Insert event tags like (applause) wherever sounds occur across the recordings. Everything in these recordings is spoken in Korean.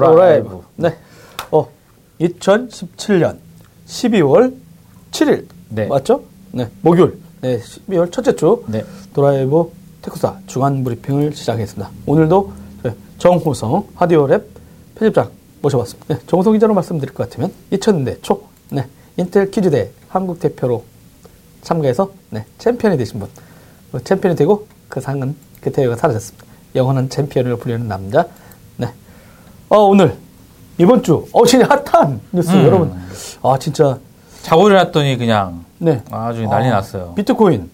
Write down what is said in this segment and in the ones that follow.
도라이브. 네. 어, 2017년 12월 7일. 네. 맞죠? 네. 목요일. 네. 12월 첫째 주. 네. 도라이브 테크수다 주간 브리핑을 시작하겠습니다. 오늘도 정호성 하디오랩 편집장 모셔봤습니다. 네. 정호성 기자로 말씀드릴 것 같으면 2000년대 초. 네. 인텔 퀴즈대 한국 대표로 참가해서 네. 챔피언이 되신 분. 그 챔피언이 되고 그 상은 그 대회가 사라졌습니다. 영원한 챔피언을 부리는 남자. 네. 어, 오늘 이번 주 어, 진짜 핫한 뉴스 음. 여러분. 아, 진짜 자고 일어났더니 그냥 네. 아주 난리 아, 났어요. 비트코인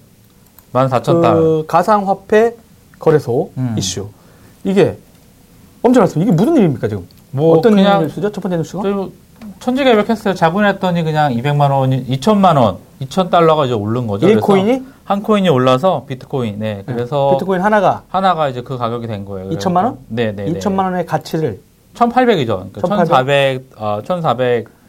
14,000달. 그 가상화폐 거래소 음. 이슈. 이게 엄청 났습니다. 이게 무슨 일입니까, 지금? 뭐 어떤 그냥 뉴스죠? 첫 번째 뉴스가? 저 천지개벽했어요. 자고 일어났더니 그냥 200만 원, 2천만 원, 2천 달러가 이제 오른 거죠. 일 그래서 코인이? 한 코인이 올라서 비트코인. 네. 그래서 비트코인 하나가 하나가 이제 그 가격이 된 거예요. 2천만 원? 네, 네. 2천만 원의 가치를 1,800이죠. 그러니까 1,800? 1,400, 어, 1,400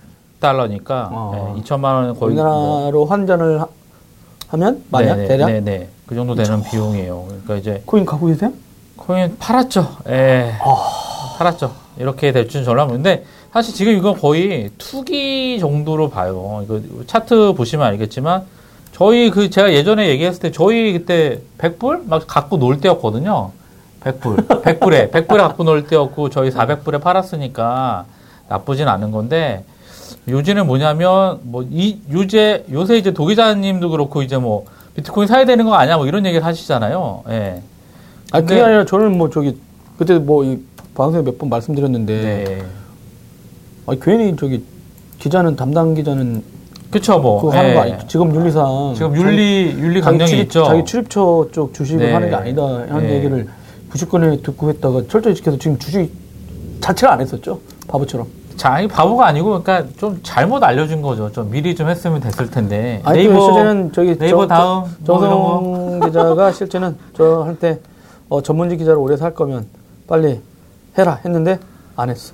달러니까 어. 네, 2천만 원 거의 우리나라로 환전을 하, 면 만약 네, 네, 대략 네, 네. 그 정도 되는 비용이에요. 그러니까 이제 코인 갖고 계세요? 코인 팔았죠. 예. 아. 팔았죠. 이렇게 될 줄은 전혀 모르는데 사실 지금 이건 거의 투기 정도로 봐요. 이거 차트 보시면 알겠지만 저희 그 제가 예전에 얘기했을 때 저희 그때 100불 막 갖고 놀 때였거든요. 100불. 100불에 100불에 갖고 놀 때였고 저희 400불에 팔았으니까 나쁘진 않은 건데 요지는 뭐냐면 뭐 이 요새 요새 이제 도기자님도 그렇고 이제 뭐 비트코인 사야 되는 거 아니야 뭐 이런 얘기를 하시잖아요. 예. 아니, 그게 아니라 저는 뭐 저기 그때 뭐 이 방송에 몇 번 말씀드렸는데 네. 아니, 괜히 저기 기자는 담당 기자는 그쵸 뭐. 그거 하는 예. 거 아니 지금 윤리상 지금 윤리 윤리 자기 강령이 출입, 있죠. 자기 출입처 쪽 주식을 네. 하는 게 아니다 하는 네. 얘기를 90건에 듣고 했다가 철저히 지켜서 지금 주식 자체를 안 했었죠 바보처럼 자, 이 바보가 아니고 그러니까 좀 잘못 알려준 거죠. 좀 미리 좀 했으면 됐을 텐데. 아니 그 실제는 저기 네이버 정- 다음 뭐. 정성 (laughs) 기자가 실제는 저한테 어, 전문직 기자로 오래 살 거면 빨리 해라 했는데 안 했어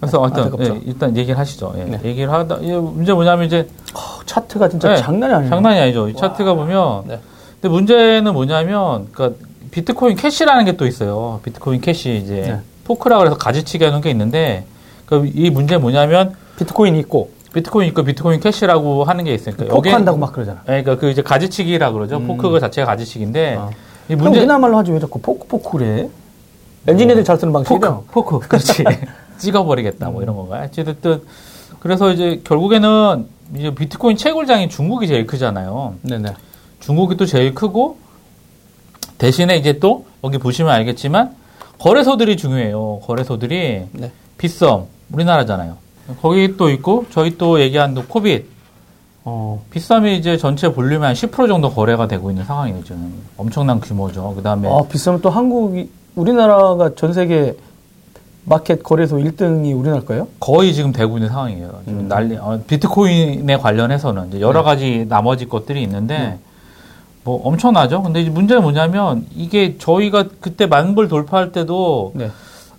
그래서 네, 어떤. 예, 일단 얘기를 하시죠. 예, 네. 얘기를 하다 예, 문제 뭐냐면 이제 어, 차트가 진짜 네, 장난이 아니에요 장난이 아니죠. 이 차트가 보면 네. 근데 문제는 뭐냐면 그러니까 비트코인 캐시라는 게 또 있어요. 비트코인 캐시 이제 네. fork라 그래서 가지치기 하는 게 있는데 그 이 문제 뭐냐면 비트코인이 있고 비트코인 있고 비트코인 캐시라고 하는 게 있으니까 fork한다고 막 그러잖아 예, 그러니까 그 이제 가지치기라 그러죠. 음. 포크 자체가 가지치기인데 아. 이 문제 문제 우리나라 말로 하지 왜 자꾸 fork fork 그래 엔지니어들이 잘 쓰는 방식이죠 fork, fork, (laughs) 그렇지. (laughs) 찍어버리겠다, 뭐 이런 건가요? 어쨌든, 그래서 이제 결국에는 이제 비트코인 채굴장이 중국이 제일 크잖아요. 네네 중국이 또 제일 크고, 대신에 이제 또, 여기 보시면 알겠지만, 거래소들이 중요해요. 거래소들이. 네. 빗썸, 우리나라잖아요. 거기 또 있고, 저희 또 얘기한 또 코빗. 어, 빗썸이 이제 전체 볼륨의 한 10% 정도 거래가 되고 있는 상황이에요, 지금. 엄청난 규모죠. 그 다음에. 아, 비싸면 또 한국이, 우리나라가 전 세계 마켓 거래소 1등이 우리나라 거예요? 거의 지금 되고 있는 상황이에요. 지금 음. 난리, 어, 비트코인에 관련해서는 여러 네. 가지 나머지 것들이 있는데, 네. 뭐 엄청나죠? 근데 이제 문제는 뭐냐면, 이게 저희가 그때 만불 돌파할 때도, 네.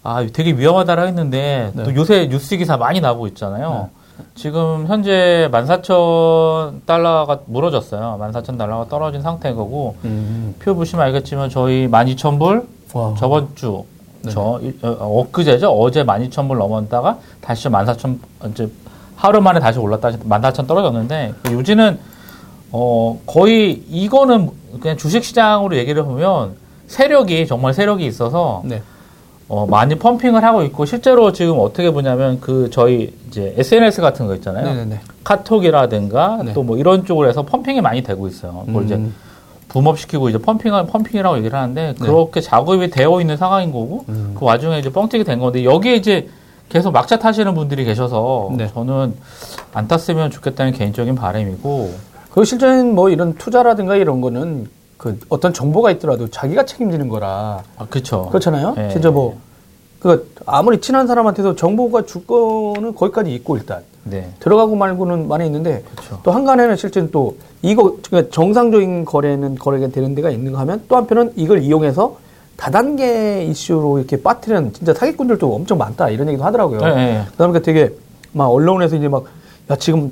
아, 되게 위험하다라 했는데, 네. 또 요새 뉴스 기사 많이 나오고 있잖아요. 지금 현재 14,000달러가 무너졌어요. 14,000달러가 떨어진 상태고, 음. 표 보시면 알겠지만 저희 12,000불, 와. 저번 주, 네. 저, 어, 엊그제죠? 어제 12,000불 넘었다가 다시 14,000, 이제 하루 만에 다시 올랐다, 14,000 떨어졌는데, 그 요지는, 어, 거의 이거는 그냥 주식시장으로 얘기를 해보면 세력이, 정말 세력이 있어서, 네. 어, 많이 펌핑을 하고 있고, 실제로 지금 어떻게 보냐면 그 저희 이제 SNS 같은 거 있잖아요. 네네네. 카톡이라든가 네. 또뭐 이런 쪽으로 해서 펌핑이 많이 되고 있어요. 그걸 이제 음. 붐업시키고 이제 펌핑을 펌핑이라고 얘기를 하는데 그렇게 작업이 되어 있는 상황인 거고 음. 그 와중에 이제 뻥튀기 된 건데 여기에 이제 계속 막차 타시는 분들이 계셔서 네. 저는 안 탔으면 좋겠다는 개인적인 바람이고 그 실제는 뭐 이런 투자라든가 이런 거는 그 어떤 정보가 있더라도 자기가 책임지는 거라 아 그렇죠. 그렇잖아요. 네. 진짜 뭐 그 아무리 친한 사람한테도 정보가 줄 거는 거기까지 있고 일단 네. 들어가고 말고는 많이 있는데 그렇죠. 또 한간에는 실제는 또 이거 그러니까 정상적인 거래는 거래가 되는 데가 있는가 하면 또 한편은 이걸 이용해서 다단계 이슈로 이렇게 빠뜨리는 진짜 사기꾼들도 엄청 많다 이런 얘기도 하더라고요. 네, 네. 그다음에 되게 막 언론에서 이제 막 야 지금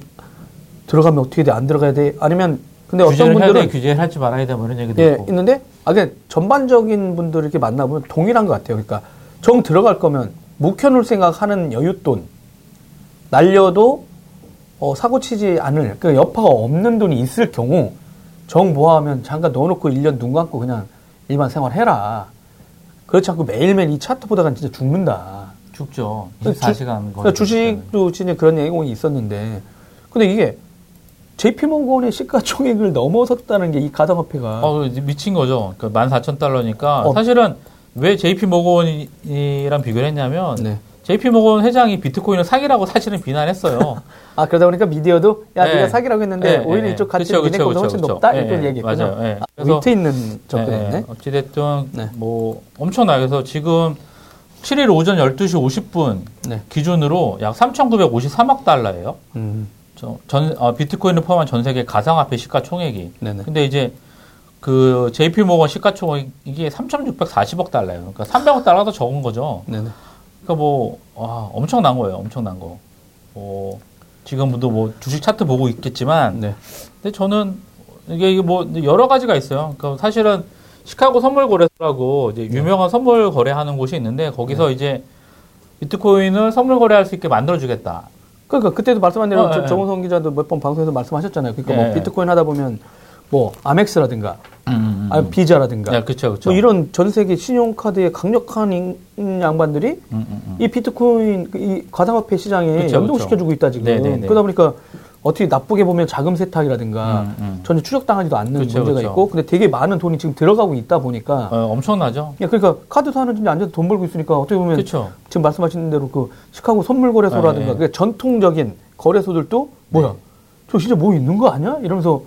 들어가면 어떻게 돼 안 들어가야 돼 아니면 근데 어떤 분들은 규제를 하지 말아야 돼, 뭐 이런 얘기도 예 있고. 있는데 아 그냥 전반적인 분들 이렇게 만나보면 동일한 것 같아요. 그러니까 정 들어갈 거면 묵혀놓을 생각하는 여윳돈 날려도 어, 사고 치지 않을 그 여파가 없는 돈이 있을 경우 정보하면 잠깐 넣어놓고 1년 눈 감고 그냥 일반 생활해라. 그렇지 않고 매일매일 이 차트 보다가 진짜 죽는다. 죽죠. 주- 24시간 그러니까 주식도 진짜 그런 얘기가 있었는데 근데 이게 JP모건의 시가총액을 넘어섰다는 게 이 가상화폐가 어, 미친 거죠. 그 14,000달러니까 어. 사실은 왜 JP 모건이랑 비교를 했냐면 네. JP 모건 회장이 비트코인을 사기라고 사실은 비난했어요. (laughs) 아 그러다 보니까 미디어도 야 네. 네가 사기라고 했는데 네, 오히려 네. 이쪽 가치 니네 거보다 훨씬 그쵸, 높다. 이런 네, 얘기했군요. 맞아요. 네. 아, 위트 있는 접근이네. 네, 어찌됐든 네. 뭐 엄청나요. 그래서 지금 7일 오전 12시 50분 네. 기준으로 약 3,953억 달러예요. 음, 저- 전 어, 비트코인을 포함한 전 세계 가상화폐 시가총액이. 네네. 근데 이제 그 JP 모건 시가총액이 3,640억 달러예요. 그러니까 300억 달러 더 적은 거죠. 네네. 그러니까 뭐 와, 엄청난 거예요. 엄청난 거. 뭐 지금도 뭐 주식 차트 보고 있겠지만 네. 근데 저는 이게 이게 뭐 여러 가지가 있어요. 그러니까 사실은 시카고 선물 거래소라고 이제 네. 유명한 선물 거래하는 곳이 있는데 거기서 이제 비트코인을 선물 거래할 수 있게 만들어 주겠다. 그러니까 그때도 말씀한 대로 어, 저- 예, 정우성 기자도 몇 번 방송에서 말씀하셨잖아요. 그러니까 예. 뭐 비트코인 하다 보면 뭐 아멕스라든가 음, 아 비자라든가 네, 그렇죠, 그렇죠. 뭐 이런 전 세계 신용카드의 강력한 인- 양반들이 음, 음, 음. 이 비트코인 그이 가상화폐 시장에 그쵸, 연동시켜주고 있다 지금. 네 네 네. 그러다 보니까 어떻게 나쁘게 보면 자금 세탁이라든가 음, 음. 전혀 추적당하지도 않는 그쵸, 문제가 그쵸. 있고, 근데 되게 많은 돈이 지금 들어가고 있다 보니까, 어, 엄청나죠. 야, 그러니까 카드 사는 집에 앉아서 돈 벌고 있으니까 어떻게 보면 그렇죠. 지금 말씀하신 대로 그 시카고 선물 거래소라든가 네, 네. 그러니까 전통적인 거래소들도 뭐야, 저 진짜 뭐 있는 거 아니야? 이러면서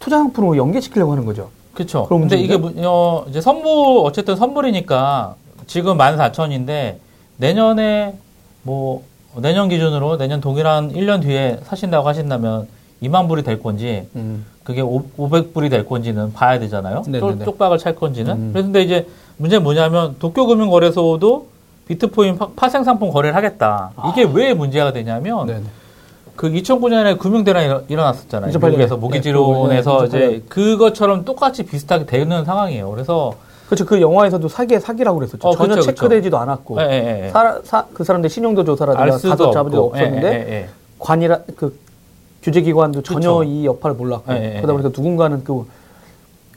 투자 상품으로 연계시키려고 하는 거죠. 그렇죠. 그런 근데? 이게 뭐- 어, 이제 선물 어쨌든 선물이니까 지금 14,000인데 내년에 뭐 내년 기준으로 내년 동일한 1년 뒤에 사신다고 하신다면 2만 불이 될 건지 음. 그게 500불이 될 건지는 봐야 되잖아요. 네네네. 쪽- 쪽박을 찰 건지는. 음. 그런데 이제 문제는 뭐냐면 도쿄금융거래소도 비트코인 파- 파생 상품 거래를 하겠다. 이게 왜 문제가 되냐면 아. 네네. 그 2009년에 금융대란이 일어- 일어났었잖아요. 2008 년에. 미국에서 네, 모기지론에서 그, 네, 이제 그것처럼 똑같이 비슷하게 되는 상황이에요. 그래서 그렇죠. 그 영화에서도 사기에 사기라고 그랬었죠. 어, 전혀 그쵸, 체크되지도 않았고. 예, 예, 예. 사, 사, 그 사람들 신용도 조사라든가 가서 잡은 적 없고. 없었는데 예, 예, 예. 관이라 그 규제기관도 전혀 그쵸. 이 역할을 몰랐고 그러다 예. 보니까 누군가는 그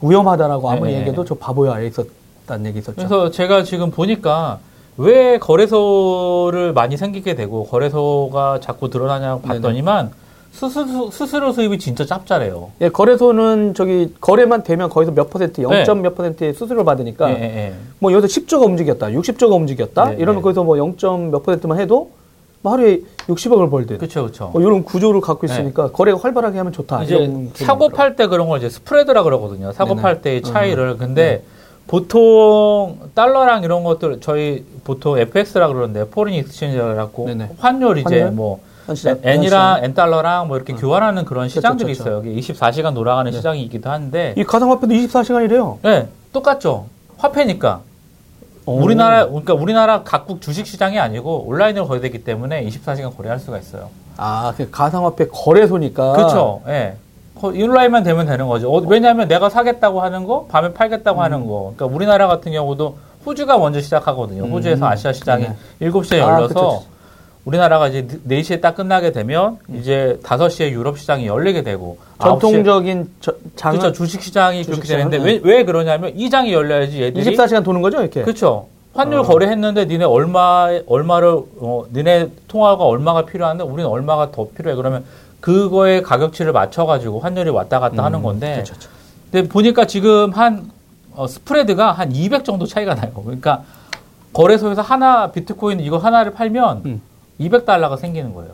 위험하다라고 아무리. 얘기해도 저 바보야 있었다는 얘기 있었죠. 그래서 제가 지금 보니까 왜 거래소를 많이 생기게 되고 거래소가 자꾸 드러나냐고 네네. 봤더니만 수수, 수수료 수입이 진짜 짭짤해요. 예, 거래소는 저기 거래만 되면 거기서 몇 퍼센트, 0. 네. 몇 퍼센트의 수수료를 받으니까 예, 예, 예. 뭐 여기서 10조가 움직였다, 60조가 움직였다 네, 이러면 네. 거기서 뭐 0. 몇 퍼센트만 해도 뭐 하루에 60억을 벌든 그쵸. 뭐 이런 구조를 갖고 있으니까 거래가 활발하게 하면 좋다. 네. 이제 사고. 팔 때 그런 걸 이제 스프레드라 그러거든요. 사고 네네. 팔 때의 차이를. 음. 근데 보통 달러랑 이런 것들 저희 보통 FX라 그러는데 foreign exchange라고. 환율 이제 환율? 뭐한 시장, 엔이랑 엔 달러랑 뭐 이렇게 교환하는 그런 그렇죠, 시장들이 그렇죠. 있어요. 이게 24시간 돌아가는 시장이기도 한데 이 가상화폐도 24시간이래요. 네, 똑같죠. 화폐니까. 우리나라 그러니까 우리나라 각국 주식 시장이 아니고 온라인으로 거래되기 때문에 24시간 거래할 수가 있어요. 아, 그 가상화폐 거래소니까. 그렇죠. 예. 거- 온라인만 되면 되는 거죠. 어, 왜냐하면 내가 사겠다고 하는 거, 밤에 팔겠다고 음. 하는 거. 그러니까 우리나라 같은 경우도 호주가 먼저 시작하거든요. 호주에서 음. 아시아 시장이 네. 7시에 아, 열려서 그쵸. 우리나라가 이제 4시에 딱 끝나게 되면 이제 5시에 유럽 시장이 열리게 되고 9시에 전통적인 저, 장은 그렇죠. 주식 시장이 그렇게 되는데 왜, 왜 그러냐면 이 장이 열려야지 얘들이 24시간 도는 거죠, 이렇게? 그렇죠. 환율 어. 거래했는데 니네 얼마 얼마를 어, 니네 통화가 얼마가 필요한데 우리는 얼마가 더 필요해 그러면 그거에 가격치를 맞춰 가지고 환율이 왔다 갔다 하는 건데 그렇죠, 그렇죠. 근데 보니까 지금 한 어, 스프레드가 한 200 정도 차이가 나요. 그러니까 거래소에서 하나 비트코인 이거 하나를 팔면 음. 200달러가 생기는 거예요.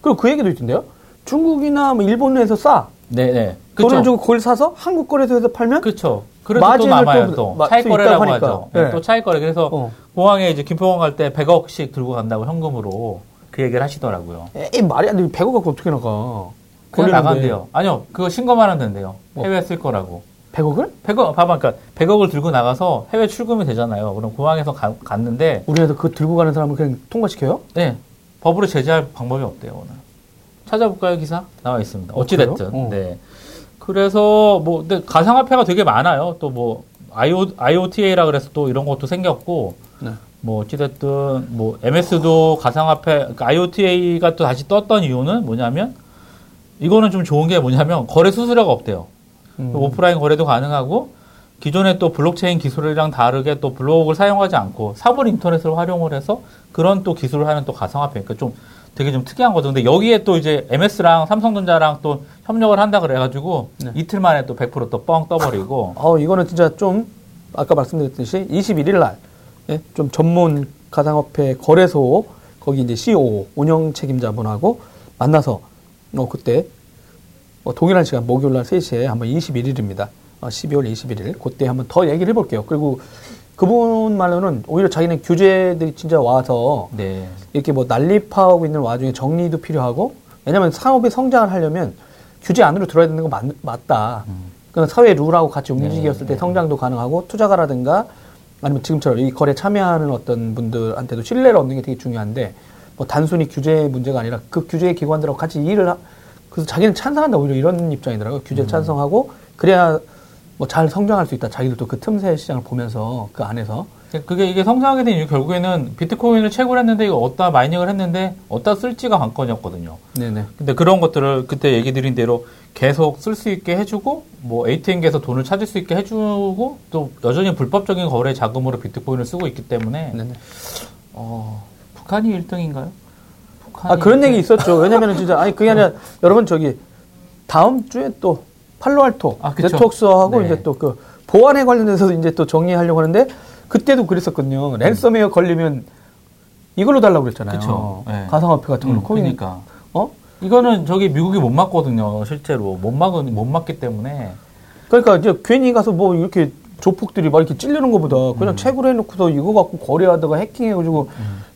그리고 그 얘기도 있던데요. 중국이나 뭐 일본 에서 싸. 네네. 돈을 주고 그걸 사서 한국 거래소에서 팔면 그렇죠. 그래도 또 남아요 또 또. 마- 차익 수 거래라고 하죠. 네, 네. 또 차익 거래. 그래서 어. 공항에 이제 김포항 갈 때 100억씩 들고 간다고 현금으로 그 얘기를 하시더라고요. 에이 말이 안 돼. 100억 갖고 어떻게 나가? 그냥. 나간대요. 아니요, 그거 신고만 하면 된대요. 뭐? 해외 쓸 거라고. 100억을? 100억, 봐봐, 그러니까 100억을 들고 나가서 해외 출금이 되잖아요. 그럼 공항에서 가- 갔는데, 우리나라에서 그거 들고 가는 사람을 그냥 통과시켜요? 네, 법으로 제재할 방법이 없대요, 오늘. 찾아볼까요, 기사? 나와 있습니다. 어, 어찌됐든. 어. 네. 그래서 뭐, 근데 가상화폐가 되게 많아요. 또 뭐, IO, IOTA라 그래서 또 이런 것도 생겼고, 네. 뭐 어찌됐든 뭐 MS도 가상화폐 그러니까 IOTA가 또 다시 떴던 이유는 뭐냐면 이거는 좀 좋은 게 뭐냐면 거래 수수료가 없대요. 음. 오프라인 거래도 가능하고 기존의 또 블록체인 기술이랑 다르게 또 블록을 사용하지 않고 사물 인터넷을 활용을 해서 그런 또 기술을 하는 또 가상화폐 그러니까 좀 되게 좀 특이한 거죠. 근데 여기에 또 이제 MS랑 삼성전자랑 또 협력을 한다 그래가지고 네. 이틀 만에 또 100%또 뻥 떠버리고 (laughs) 어, 이거는 진짜 좀 아까 말씀드렸듯이 21일 날, 예, 좀 전문 가상화폐 거래소 거기 이제 CEO 운영 책임자분하고 만나서 어, 그때 어, 동일한 시간 목요일 날 3시에 한번 21일입니다. 어, 12월 21일 그때 한번 더 얘기를 해볼게요. 그리고 그분 말로는 오히려 자기는 규제들이 진짜 와서 네. 이렇게 뭐 난립하고 있는 와중에 정리도 필요하고 왜냐하면 사업의 성장을 하려면 규제 안으로 들어야 되는 거 맞, 맞다. 그러니까 사회 룰하고 같이 움직였을 때 성장도 가능하고 투자가라든가 아니면 지금처럼 이 거래 참여하는 어떤 분들한테도 신뢰를 얻는 게 되게 중요한데 뭐 단순히 규제 문제가 아니라 그 규제 기관들하고 같이 일을 하, 그래서 자기는 찬성한다 오히려 이런 입장이더라고요. 규제 찬성하고 그래야 뭐 잘 성장할 수 있다. 자기들도 그 틈새 시장을 보면서 그 안에서 그게 이게 성장하게 된 이유 결국에는 비트코인을 채굴 했는데 이거 어디다 마이닝을 했는데 어디다 쓸지가 관건이었거든요. 네네. 근데 그런 것들을 그때 얘기 드린 대로 계속 쓸 수 있게 해주고 뭐 ATM기에서 돈을 찾을 수 있게 해주고 또 여전히 불법적인 거래 자금으로 비트코인을 쓰고 있기 때문에 네네. 어, 북한이 1등인가요? 아 그런 얘기 있었죠. 왜냐면은 진짜 아니 그게 아니라 여러분 저기 다음 주에 또 팔로알토 아, 그쵸. 네트워크스하고 네. 이제 또 그 보안에 관련해서 이제 또 정리하려고 하는데 그때도 그랬었거든요. 랜섬웨어 걸리면 이걸로 달라고 그랬잖아요. 네. 가상화폐 같은 걸로 음, 그러니까 어? 이거는 저기 미국이 못 막거든요 실제로 못 막은 못 막기 때문에 그러니까 이제 괜히 가서 뭐 이렇게 조폭들이 막 이렇게 찔르는 것보다 음. 그냥 채굴 해놓고서 이거 갖고 거래하다가 해킹해가지고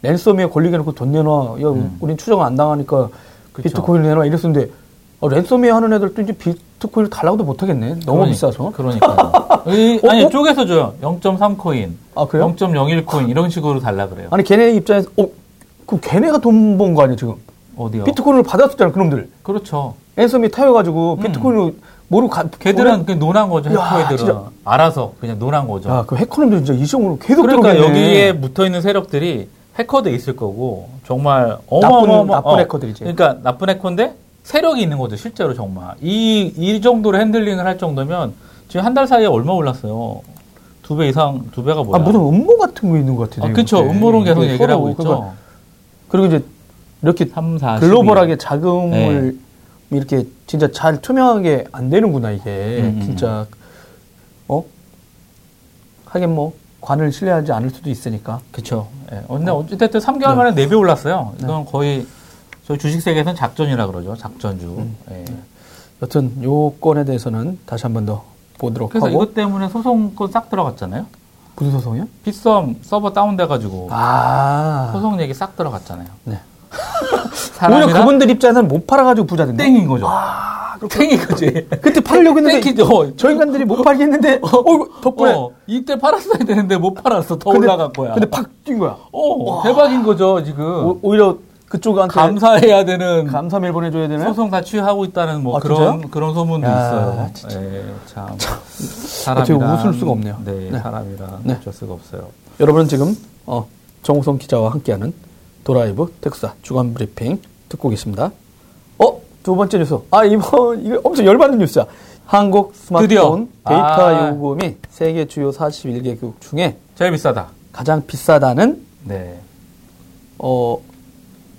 랜섬웨어 걸리게 해놓고 돈 내놔. 야, 음. 우린 추적 안 당하니까 그쵸. 비트코인을 내놔. 이랬었는데 어, 랜섬웨어 하는 애들도 이제 비트코인을 달라고도 못하겠네. 너무 그러니- 비싸서. 그러니까 (laughs) 이- 어, 아니 어? 쪼개서 줘요 0.3 코인 아 그래요? 0.01 코인 이런 식으로 달라 그래요 아니 걔네 입장에서 어 그럼 걔네가 돈 번 거 아니야 지금? 어디요? 비트코인을 받았었잖아 그놈들. 그렇죠 랜섬이 타여가지고 음. 비트코인을 모르고 가. 걔들은 그냥 논한 거죠. 야, 진짜. 알아서 그냥 논한 거죠. 야, 그 해커놈들 진짜 이 정도로 계속 그러니까 들어오겠네. 여기에 붙어 있는 세력들이 해커도 있을 거고 정말 나쁜 어마어마어마 나쁜 어, 해커들이지. 그러니까 나쁜 해커인데 세력이 있는 거죠. 실제로 정말 이 이 정도로 핸들링을 할 정도면 지금 한 달 사이에 얼마 올랐어요? 두 배 이상 두 배가 뭐야? 아 무슨 음모 같은 거 있는 것 같아. 아, 때. 음모론 계속 이게 얘기를 서로 하고 있죠. 그러니까 그리고 이제 이렇게 3, 4, 글로벌하게 자금을 이렇게 진짜 잘 투명하게 안 되는구나 이게 음, 음, 진짜 어 하긴 뭐 관을 신뢰하지 않을 수도 있으니까 그쵸. 예. 근데 어쨌든 3개월 만에 4배 올랐어요. 이건 거의 저희 주식 세계에서는 작전이라 그러죠. 작전주. 음. 예. 여튼 요 건에 대해서는 다시 한 번 더 보도록 그래서 하고 이것 때문에 소송권 싹 들어갔잖아요. 무슨 소송이요? 빗썸 서버 다운돼가지고 아 소송 얘기 싹 들어갔잖아요. 네. 사람이랑 오히려 그분들 입장에서는 못 팔아가지고 부자 됐네. 땡인 거죠. 아, 땡인 거지. 그때 팔려고 했는데 땡기죠. 저 인간들이 못 팔겠는데 어, 이거 덕분에 어, 이때 팔았어야 되는데 못 팔았어. 더 근데- 올라간 거야. 근데 팍 뛴 거야. 어, 대박인 거죠 지금. 오, 오히려 그쪽한테 감사해야 되는 감사메일 보내줘야 되네. 소송 다 취하고 있다는 뭐 아, 그런 진짜요? 그런 소문도 야, 있어요. 진짜. 예, 참. 어떻게 사람이란 웃을 수가 없네요. 네, 네. 사람이라 네. 어쩔 수가 없어요. 여러분은 지금 어, 정우성 기자와 함께하는 도라이브 테크수다 주간 브리핑 듣고 계십니다. 어? 두 번째 뉴스. 아, 이번, 이거 엄청 열받는 뉴스야. 한국 스마트폰 드디어. 데이터 아. 요금이 세계 주요 41개국 중에 제일 비싸다. 가장 비싸다는, 네. 어,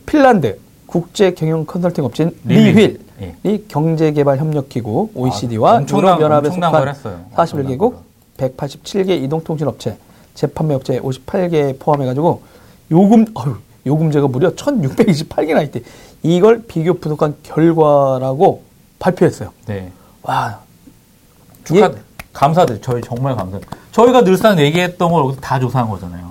핀란드 국제 경영 컨설팅 업체인 리휠. 리휠이 예. 경제개발 협력기구 OECD와 아, 유럽연합에 속한 했어요. 41개국 187개 이동통신 업체 재판매 업체 58개 포함해가지고 요금 어휴, 요금제가 무려 1,628개나 있대. 이걸 비교 분석한 결과라고 발표했어요. 네. 와, 축하, 예. 감사드려요. 저희 정말 감사해요. 저희가 늘상 얘기했던 걸 다 조사한 거잖아요.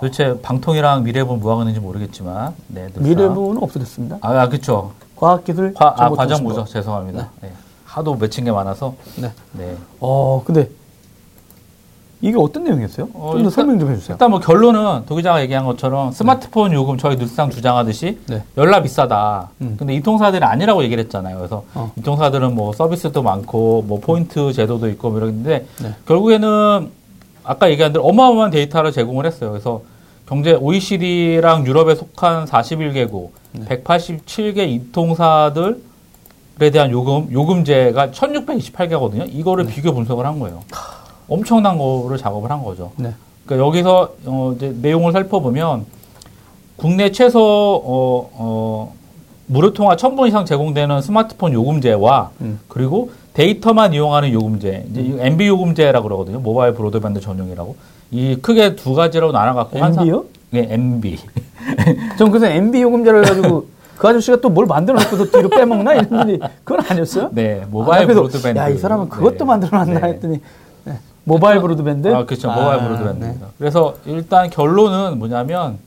도대체 방통이랑 미래분 뭐하고 있는지 모르겠지만, 네. 미래부는 없어졌습니다. 아, 아, 그쵸. 과학기술 과, 아. 과정부죠. 죄송합니다. 네. 하도 맺힌 게 많아서. 네. 네. 어, 근데 이게 어떤 내용이었어요? 어, 좀더 일단- 설명 좀 해주세요. 일단 뭐 결론은 도기자가 얘기한 것처럼 스마트폰 요금 저희 늘상 주장하듯이 네. 열나 비싸다. 음. 근데 이통사들이 아니라고 얘기를 했잖아요. 그래서 어. 이통사들은 뭐 서비스도 많고 뭐 포인트 제도도 있고 뭐 이러는데 네. 결국에는 아까 얘기한 대로 어마어마한 데이터를 제공을 했어요. 그래서 경제 OECD랑 유럽에 속한 41개국, 187개 이통사들에 대한 요금 요금제가 1,628개거든요. 이거를 비교 분석을 한 거예요. 엄청난 거를 작업을 한 거죠. 네. 그러니까 여기서 어, 이제 내용을 살펴보면 국내 최소 어, 어, 무료 통화 1000번 이상 제공되는 스마트폰 요금제와 음. 그리고 데이터만 이용하는 요금제, 이제 이 MB 요금제라고 그러거든요. 모바일 브로드밴드 전용이라고. 이 크게 두 가지로 나눠 갖고 MB요? 예, MB. 전 그래서 MB 요금제를 가지고 그 아저씨가 또 뭘 만들어놓고 또 뒤로 빼먹나 이랬더니 그건 아니었어요? 네, 모바일 아, 브로드밴드. 야, 이 사람은 그것도 네. 만들어놨나 네. 했더니 네. 모바일 브로드밴드? 아, 그렇죠. 모바일 아, 브로드밴드입니다. 네. 그래서 일단 결론은 뭐냐면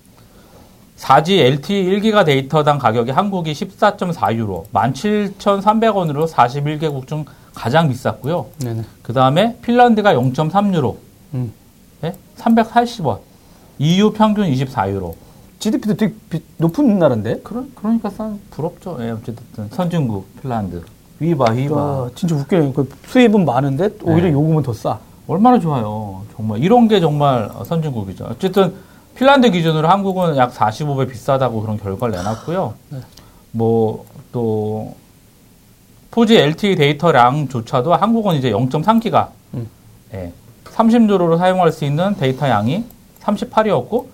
4G LTE 1기가 데이터당 가격이 한국이 14.4유로, 17,300원으로 41개국 중 가장 비쌌고요. 네네. 그 다음에 핀란드가 0.3유로, 음. 네? 380원. EU 평균 24유로. GDP도 되게 비- 높은 나라인데? 그러, 그러니까 싼 부럽죠. 예, 어쨌든 선진국 핀란드. 위바 위바. 아, 진짜 웃겨요. 그 수입은 많은데 오히려 네. 요금은 더 싸. 얼마나 좋아요. 정말 이런 게 정말 선진국이죠. 어쨌든 핀란드 기준으로 한국은 약 45배 비싸다고 그런 결과를 내놨고요. 네. 뭐또 4G LTE 데이터량조차도 한국은 이제 0.3기가 음. 예, 30유로로 사용할 수 있는 데이터 양이 38이었고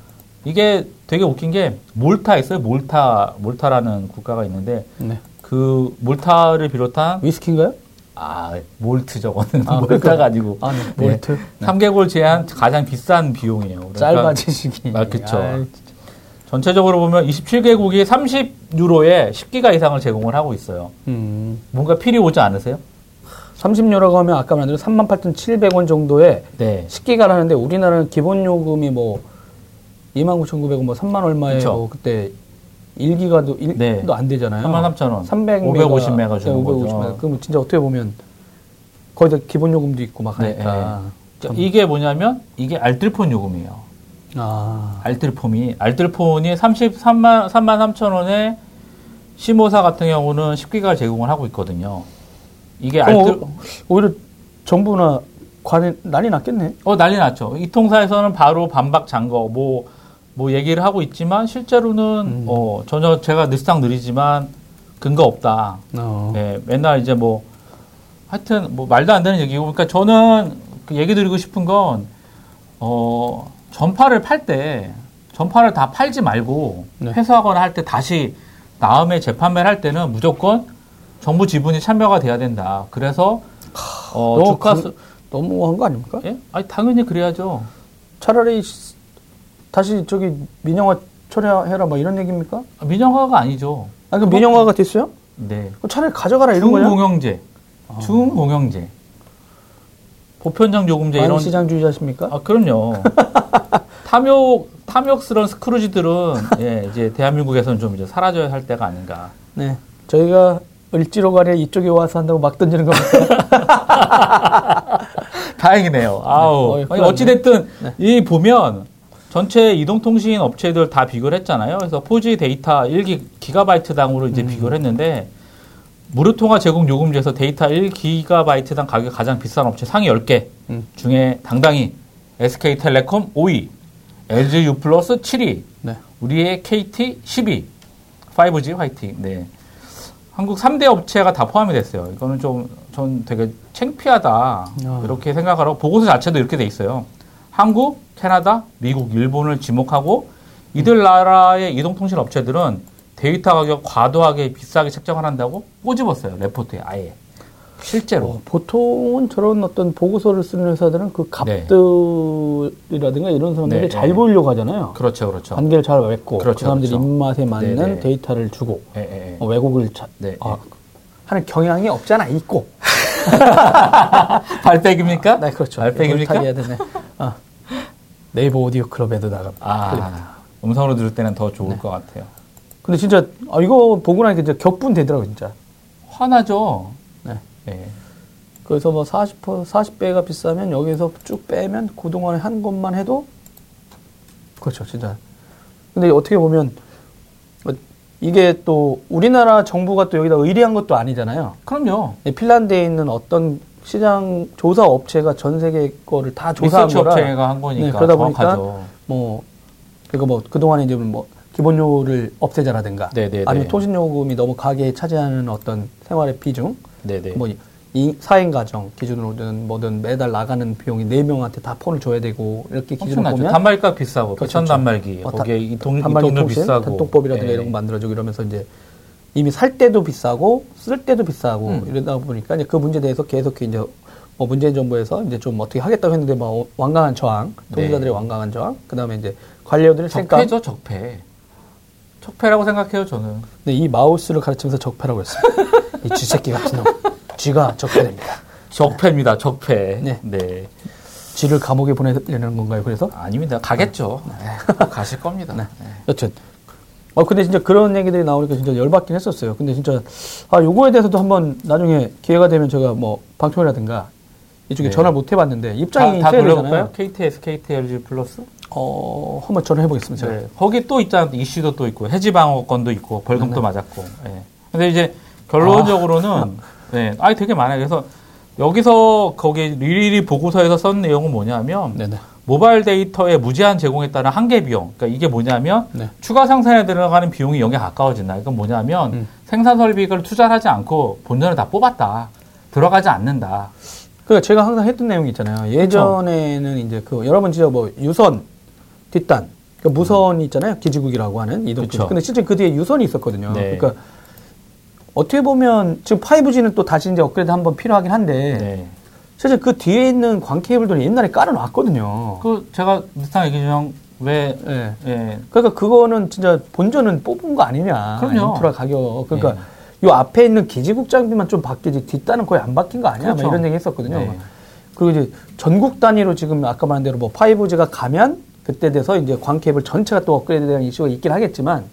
이게 되게 웃긴 게 몰타 있어요. 몰타 몰타라는 국가가 있는데 네. 그 몰타를 비롯한 위스키인가요? 아 몰트 저거는 아, 몰타 그러니까- 가지고 아, 네. 네. 몰트. 네. 3개골 제한 가장 비싼 비용이에요. 그러니까 짧아지시기. 아. 아이, 전체적으로 보면 27개국이 30유로에 10기가 이상을 제공을 하고 있어요. 음. 뭔가 필이 오지 않으세요? 30유로라고 하면 아까 말한 대로 38,700원 정도에 네. 10기가를 하는데 우리나라는 기본 요금이 뭐 29,900원 뭐 3만 얼마에. 뭐 그때 1기가도 1도 네. 안 되잖아요. 33,000원. 300 550메가 주는 거죠. 그럼 진짜 어떻게 보면 거의 다 기본 요금도 있고 막 네, 하니까. 자, 이게 뭐냐면 이게 알뜰폰 요금이에요. 아. 알뜰폰이 알뜰폰이 33만 3만 3천 원에 시모사 같은 경우는 10기가 제공을 하고 있거든요. 이게 알뜰 어, 오히려 정부나 관이 난리 났겠네. 어, 난리 났죠. 이 통사에서는 바로 반박 잔거, 뭐, 뭐 얘기를 하고 있지만, 실제로는, 음. 어, 전혀 제가 늘상 느리지만, 근거 없다. 어. 예, 맨날 이제 뭐, 하여튼, 뭐, 말도 안 되는 얘기고, 그러니까 저는 그 얘기 드리고 싶은 건, 어, 전파를 팔 때, 전파를 다 팔지 말고, 네. 회수하거나 할 때 다시, 다음에 재판매를 할 때는 무조건 정부 지분이 참여가 돼야 된다. 그래서, 어, 너무 주가수, 강- 너무한 거 아닙니까? 예? 아니, 당연히 그래야죠. 차라리 시- 다시 저기 민영화 처리해라 뭐 이런 얘기입니까? 아, 민영화가 아니죠. 아, 그 민영화가 됐어요? 네. 차라리 가져가라 이런 거냐? 중공영제. 중공영제. 보편적 요금제 이런. 반시장주의자십니까? 아, 그럼요. (laughs) 탐욕, 탐욕스러운 스크루지들은, 예, 이제 대한민국에서는 좀 이제 사라져야 할 때가 아닌가. 네. 저희가 을지로 가래 이쪽에 와서 한다고 막 던지는 겁니다. (laughs) 다행이네요. 아우. 어이, 아니, 큰일 어찌됐든, 네. 이 보면, 전체 이동통신 업체들 다 비교를 했잖아요. 그래서 4G 데이터 1기, 기가바이트당으로 음. 이제 비교를 했는데, 무료통화 제공 요금제에서 데이터 1기가바이트당 가격이 가장 비싼 업체 상위 10개 음. 중에 당당히 SK텔레콤 5위, LGU 플러스 7위, 네. 우리의 KT 10위, 5G 화이팅. 네. 한국 3대 업체가 다 포함이 됐어요. 이거는 좀, 전 되게 창피하다. 아. 이렇게 생각하라고 보고서 자체도 이렇게 돼 있어요. 한국, 캐나다, 미국, 일본을 지목하고 이들 나라의 이동통신 업체들은 데이터 가격 과도하게 비싸게 책정을 한다고 꼬집었어요. 레포트에 아예. 실제로. 어, 보통은 저런 어떤 보고서를 쓰는 회사들은 그 네. 값들이라든가 이런 사람들이 네, 잘 네. 보이려고 하잖아요. 그렇죠, 그렇죠. 관계를 잘 맺고 그 그렇죠, 사람들이 그렇죠. 입맛에 맞는 네, 네. 데이터를 주고 예, 예, 예. 어, 왜곡을 자, 네, 아, 하는 경향이 없잖아 있고. (laughs) 발백입니까? 네, 그렇죠. 발백입니까? 해야 되네. 아, 네이버 오디오 클럽에도 나가. 아, 음성으로 들을 때는 더 좋을 네. 것 같아요. 근데 진짜 아, 이거 보고 나니까 진짜 격분 되더라고 진짜. 화나죠? 네. 예. 그래서 뭐 40, 40배가 비싸면 여기서 쭉 빼면 그동안에 한 것만 해도 그렇죠, 진짜. 근데 어떻게 보면 어, 이게 또 우리나라 정부가 또 여기다 의뢰한 것도 아니잖아요. 그럼요. 이 핀란드에 있는 어떤 시장 조사 업체가 전 세계 거를 다 조사한 거라 업체가 한 거니까 네, 그러다 보니까 정확하죠. 뭐 그러니까 뭐 그동안에 이제 뭐 기본료를 없애자라든가 네네네. 아니면 통신요금이 너무 가계에 차지하는 어떤 생활의 비중 네네. 뭐 이, 4인 가정 기준으로든 뭐든 매달 나가는 비용이 4명한테 다 폰을 줘야 되고 이렇게 엄청나죠. 보면 단말기값 비싸고 그렇죠, 배천 단말기 어, 거기에 이동 단말기 이동료 통신, 비싸고 단통법이라든가 예. 이런 거 만들어주고 이러면서 이제 이미 살 때도 비싸고 쓸 때도 비싸고 음. 이러다 보니까 이제 그 문제에 대해서 계속 이제 뭐 문재인 정부에서 이제 좀 어떻게 하겠다고 했는데 뭐 완강한 저항, 통신사들의 네. 완강한 저항, 그 다음에 이제 관료들의. 적폐죠 적폐. 적폐라고 생각해요 저는. 근데 이 마우스를 가르치면서 적폐라고 했어요. (laughs) 이 쥐새끼 같은 놈. 쥐가 적폐됩니다. 적폐입니다 적폐. 네. 네. 쥐를 감옥에 보내려는 건가요? 그래서 아닙니다. 가겠죠. (laughs) 가실 겁니다. 네. 여튼. 어, 근데 진짜 그런 얘기들이 나오니까 진짜 열받긴 했었어요. 근데 진짜, 아, 요거에 대해서도 한번 나중에 기회가 되면 제가 뭐, 방송이라든가 이쪽에 네. 전화 못 해봤는데, 입장이 다, 다? 되잖아요. KTS, KTLG 플러스? 어, 한번 전화 해보겠습니다. 제가. 네. 거기 또 있잖아. 이슈도 또 있고, 해지 방어권도 있고, 벌금도 네. 맞았고. 예. 근데 이제 결론적으로는, (laughs) 네. 아니, 되게 많아요. 그래서 여기서 거기 리리리 보고서에서 쓴 내용은 뭐냐면, 네네. 모바일 데이터의 무제한 제공에 따른 한계 비용. 그러니까 이게 뭐냐면, 네. 추가 생산에 들어가는 비용이 0에 가까워진다. 이건 뭐냐면, 음. 생산 설비를 투자를 하지 않고 본전을 다 뽑았다. 들어가지 않는다. 그러니까 제가 항상 했던 내용이 있잖아요. 예전에는 이제 그, 여러분 진짜 뭐, 유선, 뒷단, 그러니까 무선이 있잖아요. 기지국이라고 하는 이동 기지. 그쵸. 근데 실제 그 뒤에 유선이 있었거든요. 네. 그러니까 어떻게 보면 지금 5G는 또 다시 이제 업그레이드 한번 필요하긴 한데 네. 사실 그 뒤에 있는 광 케이블들은 옛날에 깔아놨거든요. 그, 제가 비슷한 얘기 중, 왜, 예. 예, 그러니까 그거는 진짜 본전은 뽑은 거 아니냐. 그럼요. 인프라 가격. 그러니까 예. 요 앞에 있는 기지국 장비만 좀 바뀌지 뒷단은 거의 안 바뀐 거 아니야? 막 그렇죠. 이런 얘기 했었거든요. 네. 그리고 이제 전국 단위로 지금 아까 말한 대로 뭐 5G가 가면 그때 돼서 이제 광 케이블 전체가 또 업그레이드 되는 이슈가 있긴 하겠지만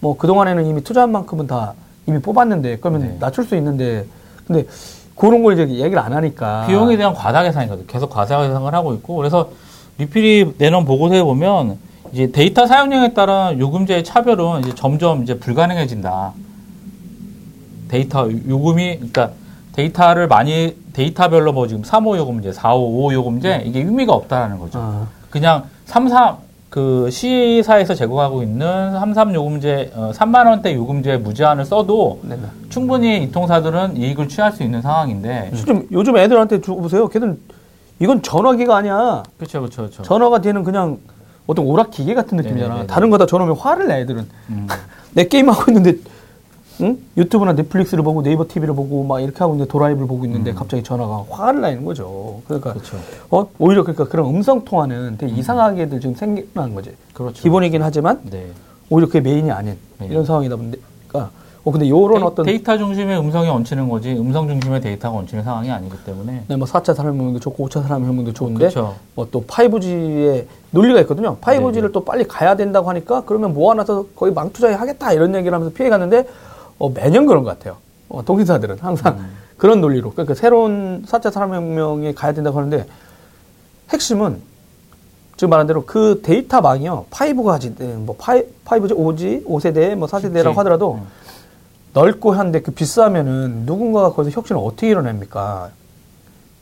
뭐 그동안에는 이미 투자한 만큼은 다 이미 뽑았는데 그러면 네. 낮출 수 있는데 근데 그런 걸 이제 얘기를 안 하니까 비용에 대한 과다 계산이거든요. 계속 과다 계산을 하고 있고 그래서 리휠이 내놓은 보고서에 보면 이제 데이터 사용량에 따른 요금제의 차별은 이제 점점 이제 불가능해진다. 데이터 요금이 그러니까 데이터를 많이 데이터별로 뭐 지금 3호 요금제, 4호, 5호 요금제 이게 의미가 없다라는 거죠. 아, 그냥 33, 그 C사에서 제공하고 있는 33 요금제, 어, 3만 원대 요금제 무제한을 써도 네네. 충분히 이 통사들은 이익을 취할 수 있는 상황인데. 요즘 요즘 애들한테 주고 보세요. 걔들 이건 전화기가 아니야. 그렇죠, 그렇죠, 그렇죠. 전화가 되는 그냥 어떤 오락 기계 같은 느낌이잖아. 네네네네. 다른 거다 전화면 화를 내 애들은. 음. (laughs) 내 게임 하고 있는데 응? 유튜브나 넷플릭스를 보고 네이버 TV를 보고 막 이렇게 하고 있는데 도라이브를 보고 있는데 갑자기 전화가 화를 내는 거죠. 그러니까 그렇죠. 어 오히려 그러니까 그런 음성 통화는 되게 이상하게들 지금 생겨난 거지. 그렇죠. 기본이긴 하지만 네. 오히려 그게 메인이 아닌 네. 이런 상황이다 보니까 어 근데 요런 어떤 데이터 중심의 음성이 얹히는 거지 음성 중심의 데이터가 얹히는 상황이 아니기 때문에 네, 뭐 4차 산업혁명도 좋고 5차 산업혁명도 좋은데 그렇죠. 뭐 또 5G의 논리가 있거든요. 5G를 네네. 또 빨리 가야 된다고 하니까 그러면 모아놔서 거의 망투자해 하겠다 이런 얘기를 하면서 피해 갔는데 어, 매년 그런 것 같아요. 어, 통신사들은 항상 음. 그런 논리로 그러니까 새로운 4차 산업혁명에 가야 된다고 하는데 핵심은 지금 말한 대로 그 데이터 망이요. 5가지 뭐 5, 5G, 5G, 5세대, 뭐 4세대라고 6G. 하더라도 음. 넓고 한데 그 비싸면은 누군가가 거기서 혁신을 어떻게 일어냅니까?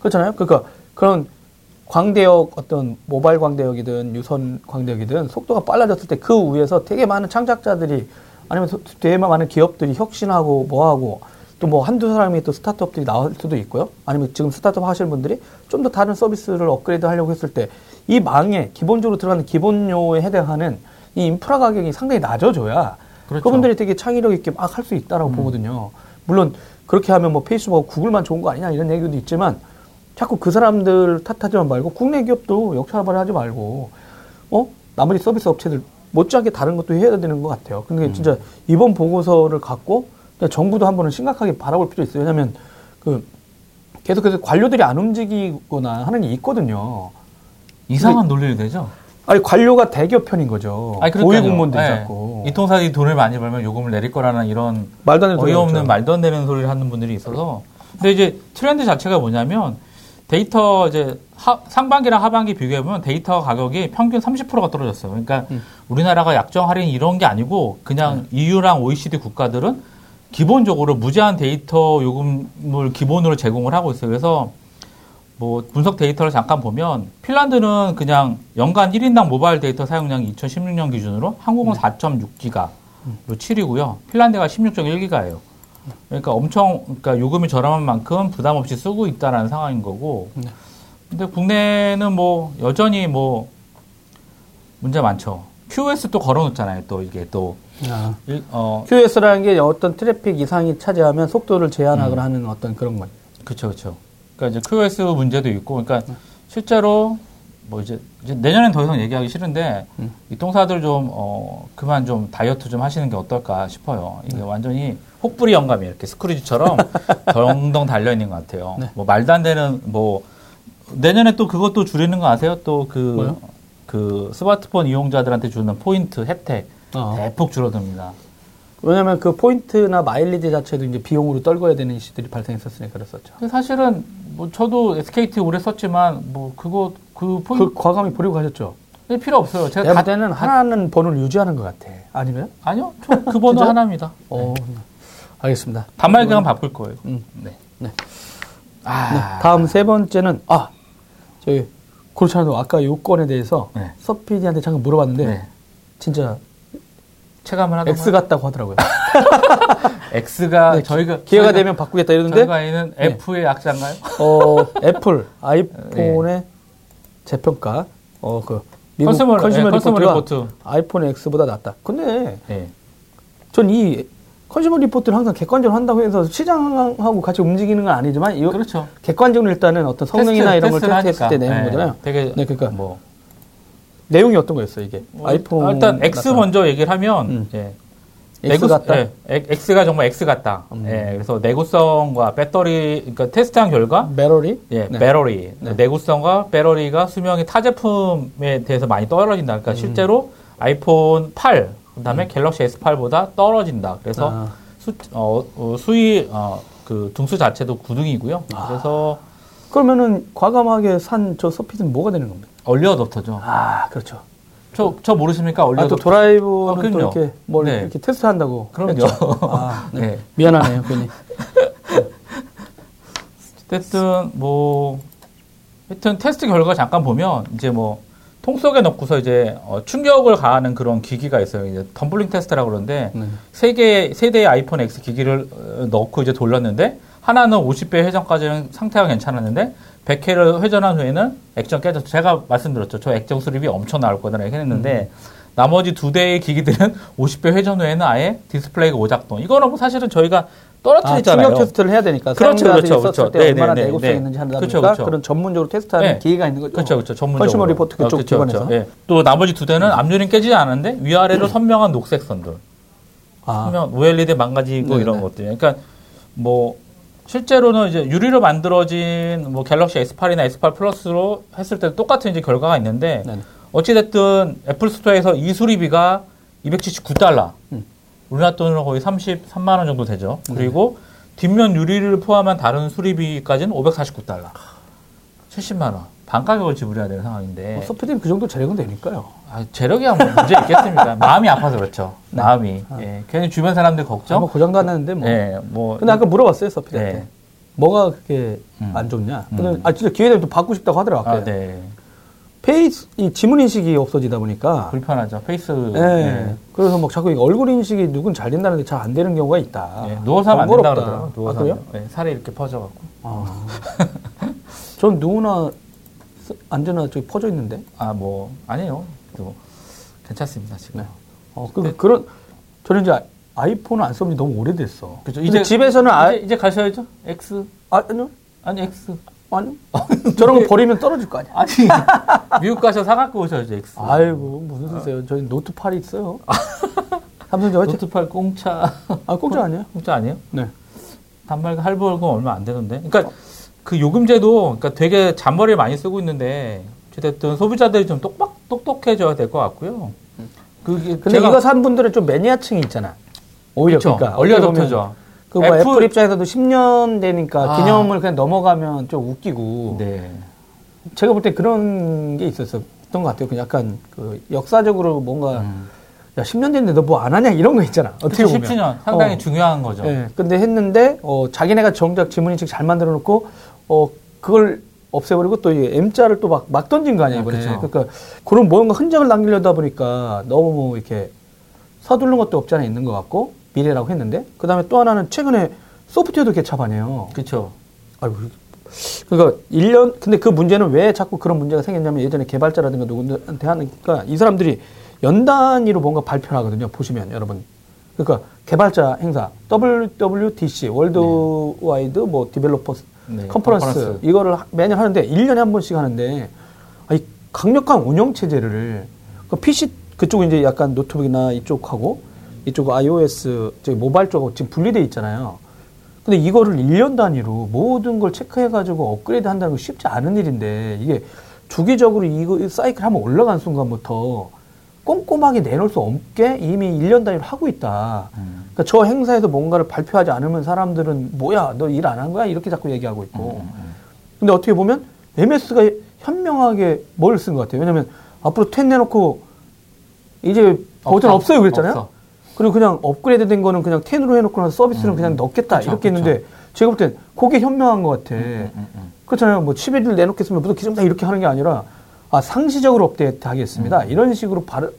그렇잖아요. 그러니까 그런 광대역 어떤 모바일 광대역이든 유선 광대역이든 속도가 빨라졌을 때 그 위에서 되게 많은 창작자들이 아니면 소- 되게 많은 기업들이 혁신하고 뭐하고 또 뭐 한두 사람이 또 스타트업들이 나올 수도 있고요. 아니면 지금 스타트업 하시는 분들이 좀 더 다른 서비스를 업그레이드 하려고 했을 때 이 망에 기본적으로 들어가는 기본료에 해당하는 이 인프라 가격이 상당히 낮아져야 그렇죠. 그분들이 되게 창의력 있게 막 할 수 있다라고 보거든요. 물론 그렇게 하면 뭐 페이스북하고 구글만 좋은 거 아니냐 이런 얘기도 있지만 자꾸 그 사람들 탓하지만 말고 국내 기업도 역차별을 하지 말고 어 나머지 서비스 업체들 못지않게 다른 것도 해야 되는 것 같아요. 근데 진짜 이번 보고서를 갖고 정부도 한번은 심각하게 바라볼 필요 있어요. 왜냐하면 그 계속해서 관료들이 안 움직이거나 하는 게 있거든요. 이상한 논리를 내죠. 아니 관료가 대기업 편인 거죠. 아니, 고위. 공무원들이 예. 자꾸 이 통신사들이 돈을 많이 벌면 요금을 내릴 거라는 이런 말도 안 되는 어이없는. 말도 안 되는 소리를 하는 분들이 있어서 근데 이제 트렌드 자체가 뭐냐면 데이터 이제 하- 상반기랑 하반기 비교해 보면 데이터 가격이 평균 30%가 떨어졌어요. 그러니까 음. 우리나라가 약정 할인 이런 게 아니고 그냥 EU랑 OECD 국가들은 기본적으로 무제한 데이터 요금을 기본으로 제공을 하고 있어요. 그래서 뭐 분석 데이터를 잠깐 보면 핀란드는 그냥 연간 1인당 모바일 데이터 사용량이 2016년 기준으로 한국은 4.6기가로 7위고요. 핀란드가 16.1기가예요. 그러니까 엄청 그러니까 요금이 저렴한 만큼 부담 없이 쓰고 있다라는 상황인 거고. 네. 근데 국내는 뭐 여전히 뭐 문제 많죠. QoS 또 걸어놓잖아요. 또 이게 또 아. 일- 어, QoS라는 게 어떤 트래픽 이상이 차지하면 속도를 제한하거나 하는 어떤 그런 건. 그렇죠, 그렇죠. 그러니까 이제 QoS 문제도 있고, 네. 그러니까 실제로 뭐 이제, 이제 내년엔 더 이상 얘기하기 싫은데 음. 이 통신사들 좀 어, 그만 좀 다이어트 좀 하시는 게 어떨까 싶어요. 이게 네. 완전히 혹부리 영감이 이렇게 스크루지처럼 (laughs) 덩덩 달려 있는 것 같아요. 네. 뭐 말도 안 되는 뭐 내년에 또 그것도 줄이는 거 아세요? 또그 뭐요? 그 스마트폰 이용자들한테 주는 포인트 혜택 어. 대폭 줄어듭니다. 왜냐면 그 포인트나 마일리지 자체도 이제 비용으로 떨궈야 되는 이슈들이 발생했었으니까 그랬었죠. 사실은 뭐 저도 SKT 오래 썼지만 뭐 그거 그 포인트 그 과감히 버리고 가셨죠. 필요 없어요. 제가 다볼 때는 하나는 번호를 유지하는 것 같아. 아니면? 아니요. 저그 번호? 하나입니다. 어, 알겠습니다. 단말기만 바꿀 거예요. 음. 네. 네. 아, 네, 다음 세 번째는 아 저희 그렇지 않아도 아까 요건에 대해서 네. 서피디한테 잠깐 물어봤는데 네. 진짜 체감을 하던 X 같다고 하더라고요. (laughs) X가 네, 저희가 기회가 저희가- 되면 바꾸겠다 이러는데 저희가 아는 네. F의 약자인가요? 어, 애플 아이폰의 재평가 어 그 미국 컨슈머, 컨슈머, 네, 컨슈머 리포트가 리포트. 아이폰 X보다 낫다. 근데 네. 전이 컨슈머 리포트를 항상 객관적으로 한다고 해서 시장하고 같이 움직이는 건 아니지만 이 그렇죠. 객관적으로 일단은 어떤 성능이나 테스트, 이런 걸 테스트했을. 때 내는 네. 거잖아요. 되게 네, 그러니까 뭐 내용이 어떤 거였어요 이게? 뭐, 아이폰 일단 X 같다. 먼저 얘기를 하면 음. 이제 X 내구- 같다. 예, X가 정말 X 같다. 음. 예, 그래서 내구성과 배터리 그러니까 테스트한 결과 배터리 예, 네. 배터리, 네. 내구성과 배터리가 수명이 타 제품에 대해서 많이 떨어진다. 음. 그러니까 실제로 아이폰 8, 그다음에 갤럭시 S8보다 떨어진다. 그래서 아. 수, 어, 어, 수위 어, 그 등수 자체도 9등이고요. 아. 그래서 그러면은 과감하게 산 저 서핏은 뭐가 되는 겁니까? 얼리어답터죠. 아 그렇죠. 저, 저 모르십니까? 아, 또. 드라이브는 어, 또 그럼요. 이렇게 뭘 네. 이렇게 테스트 한다고. 그럼요. 했죠. 아, (laughs) 네. 네. 미안하네요, 괜히. (laughs) 어쨌든 뭐 하여튼 테스트 결과 잠깐 보면 이제 뭐 통 속에 넣고서 이제 어, 충격을 가하는 그런 기기가 있어요. 이제 텀블링 테스트라고 그러는데 네. 세 개, 세 대의 아이폰 X 기기를 어, 넣고 이제 돌렸는데, 하나는 50회 회전까지는 상태가 괜찮았는데, 100회를 회전한 후에는 액정 깨져서, 제가 말씀드렸죠. 저 액정 수리비 엄청 나올 거다 이렇게 했는데, 나머지 두 대의 기기들은 (laughs) 50회 회전 후에는 아예 디스플레이가 오작동. 이거는 뭐 사실은 저희가 아, 떨어뜨리잖아요. 충격 테스트를 해야 되니까. 그렇죠, 그렇죠, 그렇죠. 때 네, 얼마나 네, 네, 내구성이 네. 있는지 한다 그렇죠, 그렇죠. 그런 전문적으로 테스트하는 네. 기회가 있는 거죠. 그렇죠, 그렇죠. 전문적으로. 컨슈머 리포트 그쪽 어, 그렇죠, 기관에서. 그렇죠. 예. 또 나머지 두 대는 앞유리는 깨지지 않았는데, 위아래로 선명한 녹색 선들. 아, 하면 OLED 망가지고 네네. 이런 것들. 그러니까 뭐 실제로는 이제 유리로 만들어진 뭐 갤럭시 S8이나 S8 플러스로 했을 때 똑같은 이제 결과가 있는데 네네. 어찌 됐든 애플 스토어에서 이 수리비가 279달러. 음. 우리나라 돈으로 거의 33만 원 정도 되죠. 그리고 뒷면 유리를 포함한 다른 수리비까지는 549달러. 70만 원. 반 가격을 지불해야 되는 상황인데. 뭐 서피디는 그 정도 재력은 되니까요. 아, 재력이 뭐 문제 있겠습니까? (laughs) 마음이 아파서 그렇죠. 네. 마음이. 아. 예. 괜히 주변 사람들 걱정. 아마 고장도 안 나는데 뭐. 예, 뭐. 근데 아까 물어봤어요, 서피디한테. 네. 뭐가 그렇게 음. 안 좋냐? 음. 근데 아 진짜 기회 되면 또 바꾸고 싶다고 하더라고요. 아, 네. 페이스 이 지문 인식이 없어지다 보니까 불편하죠. 페이스. 예. 예. 그래서 막 자꾸 얼굴 인식이 누구는 잘 된다는데 잘 안 되는 경우가 있다. 예, 누워서 하면 안 된다. 그러더라고요. 누워서 아, 그래요? 예, 살이 이렇게 퍼져갖고. 아. 전 누구나 쓰- 앉으나 저기 퍼져 있는데. 아, 뭐, 아니에요. 또, 괜찮습니다, 지금. 네. 어, 그, 그런 저는 이제 아이폰을 안 써본 지 너무 오래됐어. 그죠. 근데 집에서는 아, 이제, 이제 가셔야죠? X. 아, 아니요. 아니, X. 아니요. (laughs) 저런 거 버리면 떨어질 거 아니야. 아니, 미국 가서 사갖고 오셔야죠, X. 아이고, 무슨 소리세요. 저희 노트 8이 있어요. 삼성전자. 노트 8 공짜. 아, 공짜 아니에요? 공짜 아니에요? 네. 단말 할부금 얼마 안 되던데. 그러니까 그 요금제도 그러니까 되게 잔머리를 많이 쓰고 있는데 어쨌든 소비자들이 좀 똑똑 똑똑해져야 될 것 같고요. 그게 근데 이거 산 분들은 좀 매니아층이 있잖아. 오히려 그쵸. 그러니까 early 어떻게 보면 adopter죠. 그 뭐 애플, 애플 입장에서도 10년 되니까 아. 기념을 그냥 넘어가면 좀 웃기고 네. 제가 볼 때 그런 게 있었었던 것 같아요. 그 약간 그 역사적으로 뭔가 음. 야 10년 됐는데 너 뭐 안 하냐 이런 거 있잖아. 어떻게 보면 10주년 상당히 어. 중요한 거죠. 예. 근데 했는데 어 자기네가 정작 지문 인식 잘 만들어 놓고 어 그걸 없애버리고 또 이 M자를 또 막 막 던진 거 아니야 이번에. 그쵸. 그러니까 그런 뭔가 흔적을 남기려다 보니까 너무 뭐 이렇게 서두른 것도 없지 않아 있는 것 같고 미래라고 했는데 그 다음에 또 하나는 최근에 소프트웨어도 개차반이에요. 그렇죠. 아이고. 그러니까 1년 근데 그 문제는 왜 자꾸 그런 문제가 생겼냐면 예전에 개발자라든가 누구한테 하니까 이 사람들이 연 단위로 뭔가 발표를 하거든요. 보시면 여러분. 그러니까 개발자 행사 WWDC Worldwide 뭐 Developers 네, Conference, Conference. 이거를 하- 매년 하는데 1년에 한 번씩 하는데 아니 강력한 운영 체제를 그 PC 그쪽은 이제 약간 노트북이나 이쪽하고 이쪽 iOS 저기 모바일 쪽하고 지금 분리돼 있잖아요. 근데 이거를 1년 단위로 모든 걸 체크해 가지고 업그레이드 한다는 건 쉽지 않은 일인데 이게 주기적으로 이거 이 사이클 한번 올라간 순간부터 꼼꼼하게 내놓을 수 없게 이미 1년 단위로 하고 있다. 음. 그러니까 저 행사에서 뭔가를 발표하지 않으면 사람들은 뭐야 너 일 안 한 거야 이렇게 자꾸 얘기하고 있고. 음, 근데 어떻게 보면 MS가 현명하게 뭘 쓴 것 같아요. 왜냐면 앞으로 10 내놓고 이제 버전 없어. 없어 요 그랬잖아요. 없어. 그리고 그냥 업그레이드 된 거는 그냥 10으로 해놓고 나서 서비스는 음. 그냥 넣겠다 그쵸, 이렇게 했는데 제가 볼 땐 그게 현명한 것 같아. 음, 음, 음. 그렇잖아요. 뭐 11일 내놓겠으면 무슨 다 이렇게 하는 게 아니라 아 상시적으로 업데이트 하겠습니다. 음. 이런 식으로 발,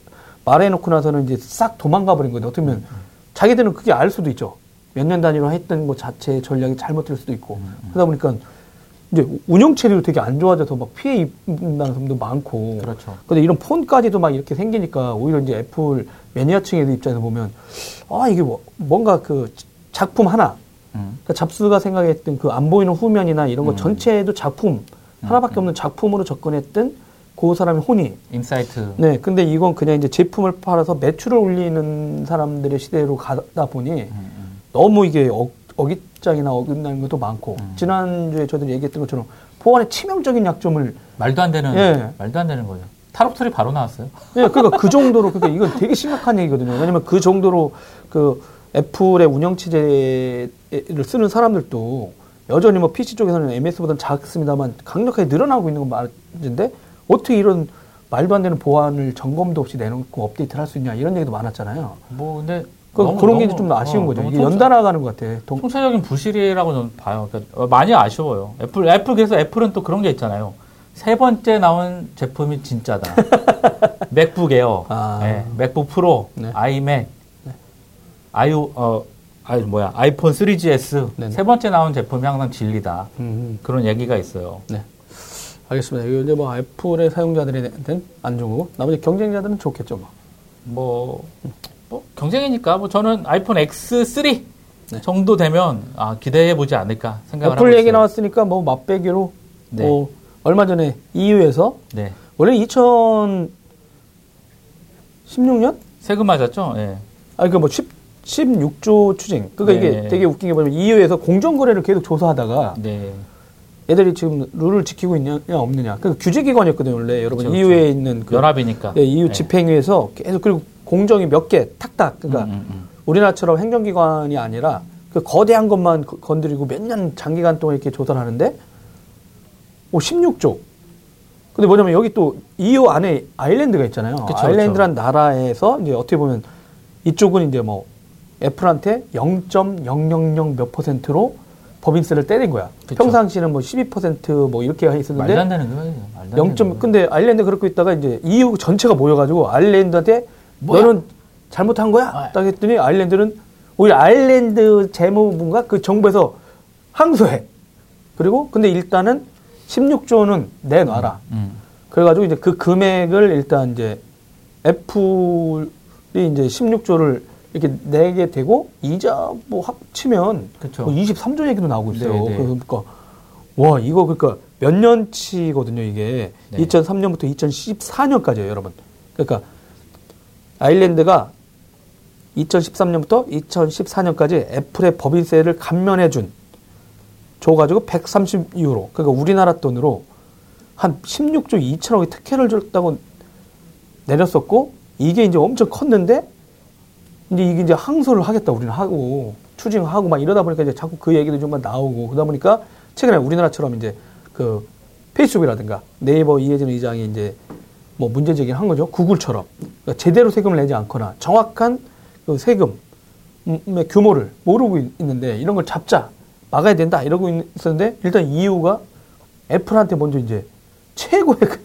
말해놓고 나서는 이제 싹 도망가 버린 거예요. 어떻게 음, 보면 자기들은 그게 알 수도 있죠. 몇 년 단위로 했던 것 자체의 전략이 잘못될 수도 있고 음, 그러다 보니까 이제 운영 체계도 되게 안 좋아져서 막 피해 입는다는 사람도 많고 그렇죠. 근데 이런 폰까지도 막 이렇게 생기니까 오히려 이제 애플 매니아층의 입장에서 보면 아 이게 뭐 뭔가 그 작품 하나 음. 그러니까 잡스가 생각했던 그 안 보이는 후면이나 이런 거 음. 전체도 작품 하나밖에 없는 작품으로 접근했던 그 사람의 혼이 insight. 네 근데 이건 그냥 이제 제품을 팔아서 매출을 올리는 사람들의 시대로 가다 보니 음, 음. 너무 이게 어, 어깃장이나 어긋나는 것도 많고 음. 지난주에 저들이 얘기했던 것처럼 보안의 치명적인 약점을 말도 안 되는 예. 말도 안 되는 거죠. 탈옥 소리 바로 나왔어요. 예, 그러니까 그 정도로 그러니까 이건 되게 심각한 얘기거든요. 왜냐면 그 정도로 그 애플의 운영 체제를 쓰는 사람들도 여전히 뭐 PC 쪽에서는 MS보다는 작습니다만 강력하게 늘어나고 있는 건 맞는데 어떻게 이런 말도 안 되는 보안을 점검도 없이 내놓고 업데이트를 할 수 있냐 이런 얘기도 많았잖아요. 뭐 근데 그, 너무- 그런 게 너무- 좀 아쉬운 어, 거죠. 이게 연달아가는 것 같아. 총- 총체적인 부실이라고 저는 봐요. 그러니까 어, 많이 아쉬워요. 애플 애플 그래서 애플은 또 그런 게 있잖아요. 세 번째 나온 제품이 진짜다. (laughs) 맥북 에어, 아. 예, 맥북 프로, 네. 아이맥, 아이오 어 아이 뭐야 아이폰 3GS 네네. 세 번째 나온 제품이 항상 진리다. 음, 그런 얘기가 있어요. 네. 알겠습니다. 이거 이제 뭐 애플의 사용자들한테는 안 좋고 나머지 경쟁자들은 좋겠죠. 뭐. 뭐, 뭐 경쟁이니까 뭐 저는 아이폰 X3 네. 정도 되면 아, 기대해 보지 않을까 생각을 하고 애플 얘기 있어요. 나왔으니까 뭐 맛배기로 네. 뭐 얼마 전에 EU에서 네. 원래 2016년 세금 맞았죠? 예. 아 그러니까 뭐 10, 16조 추징. 그러니까 네. 이게 되게 웃긴 게 뭐냐면 EU에서 공정 거래를 계속 조사하다가 네. 얘들이 지금 룰을 지키고 있냐 없느냐. 그 규제 기관이었거든요 원래 여러분 그쵸, EU에 있는 그 연합이니까. 네, EU 네. 집행위에서 계속 그리고 공정이 몇 개 탁탁 그러니까 음, 음, 음. 우리나라처럼 행정기관이 아니라 그 거대한 것만 거- 건드리고 몇 년 장기간 동안 이렇게 조사를 하는데 오 16조. 근데 뭐냐면 여기 또 EU 안에 아일랜드가 있잖아요. 그쵸, 아일랜드란 나라에서 이제 어떻게 보면 이쪽은 이제 뭐 애플한테 0.000 몇 퍼센트로 법인세를 때린 거야. 그쵸. 평상시는 뭐 12%뭐 이렇게 했었는데 말도 안 되는 거예요. 말도 안 0. 되는 거예요. 근데 아일랜드 그렇고 있다가 이제 EU 전체가 모여가지고 아일랜드한테 뭐야? 너는 잘못한 거야? 아. 딱 했더니 아일랜드는 오히려 아일랜드 재무부가 그 정부에서 항소해. 그리고 근데 일단은 16조 는 내놔라. 음. 그래가지고 이제 그 금액을 일단 이제 애플이 이제 16조를 이렇게 내게 되고 이자 뭐 합치면 그쵸. 뭐 23조 얘기도 나오고 있어요. 네, 네. 그래서 그러니까 와 이거 그러니까 몇 년치거든요 이게 네. 2003년부터 2014년까지예요 여러분. 그러니까 아일랜드가 2013년부터 2014년까지 애플의 법인세를 감면해 준 줘가지고 130유로 그러니까 우리나라 돈으로 한 16조 2천억의 특혜를 줬다고 내렸었고 이게 이제 엄청 컸는데 이제 이게 이제 항소를 하겠다 우리는 하고 추징하고 막 이러다 보니까 이제 자꾸 그 얘기도 좀 나오고 그러다 보니까 최근에 우리나라처럼 이제 그 페이스북이라든가 네이버 이해진 의장이 이제 뭐 문제 제기를 한 거죠. 구글처럼. 그러니까 제대로 세금을 내지 않거나 정확한 그 세금의 규모를 모르고 있- 있는데 이런 걸 잡자 막아야 된다 이러고 있- 있었는데 일단 EU가 애플한테 먼저 이제 최고의 그-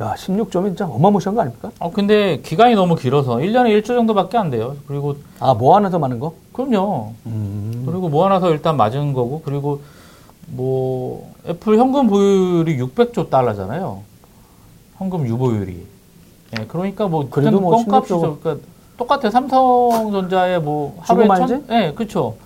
야 16점이 진짜 어마무시한 거 아닙니까? 어, 근데 기간이 너무 길어서 1년에 1조 정도밖에 안 돼요. 그리고 아 모아놔서 많은 거? 그럼요. 음. 그리고 모아놔서 일단 맞은 거고 그리고 뭐 애플 현금 보유율이 600조 달러잖아요. 현금 유보율이. 예, 그러니까 뭐 그래도 뭐 껌값이죠. 16조. 그러니까 똑같아요. 삼성전자에 뭐 하루에 천? 예, 그렇죠.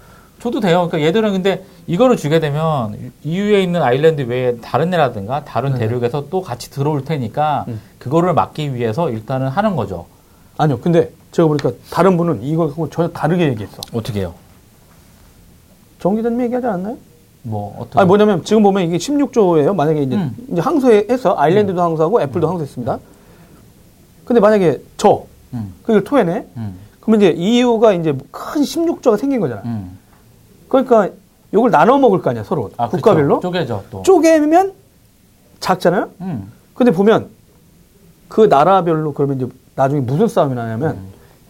줘도 돼요. 그러니까 얘들은 근데 이거를 주게 되면 EU에 있는 아일랜드 외에 다른 애라든가 다른. 대륙에서 또 같이 들어올 테니까 음. 그거를 막기 위해서 일단은 하는 거죠. 아니요. 근데 제가 보니까 다른 분은 이거 전혀 다르게 얘기했어. 어떻게 해요? 정 기자님 얘기하지 않았나요? 뭐 어떻게? 아니 뭐냐면 지금 보면 이게 16조예요. 만약에 이제, 음. 이제 항소해서 아일랜드도 항소하고 애플도 항소했습니다. 근데 만약에 저 음, 그걸 토해내. 음, 그러면 이제 EU가 이제 큰 16조가 생긴 거잖아. 음. 그러니까 이걸 나눠 먹을 거 아니야 서로 아, 국가별로. 쪼개져 또. 쪼개면 작잖아요. 음. 근데 보면 그 나라별로 그러면 이제 나중에 무슨 싸움이 나냐면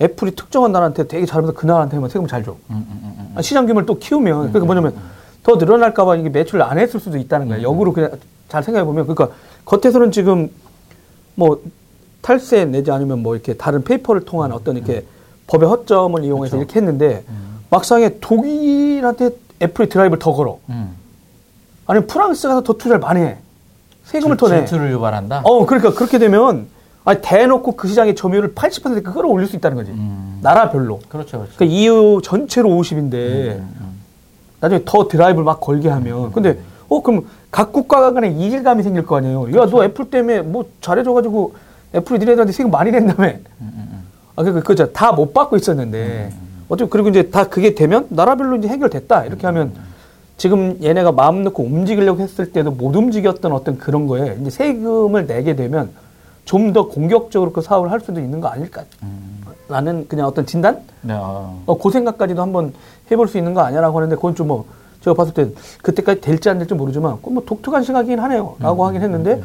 애플이 특정한 나라한테 되게 잘하면서 그 나라한테만 세금 잘 줘. 음, 음, 음, 음. 아, 시장 규모를 또 키우면 그러니까 뭐냐면 더 늘어날까봐 이게 매출을 안 했을 수도 있다는 거예요. 역으로 그냥 잘 생각해 보면 그러니까 겉에서는 지금 뭐 탈세 내지 아니면 뭐 이렇게 다른 paper를 통한 어떤 이렇게 법의 허점을 이용해서 그쵸. 이렇게 했는데 음. 막상에 독일한테 애플이 드라이브를 더 걸어. 음. 아니면 프랑스 가서 더 투자를 많이 해. 세금을 더 내. 질투를 유발한다. 어, 그러니까 그렇게 되면 아니, 대놓고 그 시장의 점유율을 80% 끌어올릴 수 있다는 거지. 음. 나라별로. 그렇죠, 그렇죠. 그러니까 EU 전체로 50인데 음, 음. 나중에 더 드라이브를 막 걸게 하면 근데 어 그럼 각 국가 간에 이질감이 생길 거 아니에요. 야너 애플 때문에 뭐 잘해줘가지고 애플이 니네들한테 세금 많이. 음, 음, 아 그그 그죠 다 못 받고 있었는데 어차피 그리고 이제 다 그게 되면 나라별로 이제 해결됐다 이렇게 하면 지금 얘네가 마음 놓고 움직이려고 했을 때도 못 움직였던 어떤 그런 거에 이제 세금을 내게 되면 좀 더 공격적으로 그 사업을 할 수도 있는 거 아닐까? 음. 라는 그냥 어떤 진단? 네, 어. 어, 그 생각까지도 한번 해볼 수 있는 거 아니야라고 하는데 그건 좀 뭐 제가 봤을 때 그때까지 될지 안 될지 모르지만 그건 뭐 독특한 생각이긴 하네요. 라고 하긴 했는데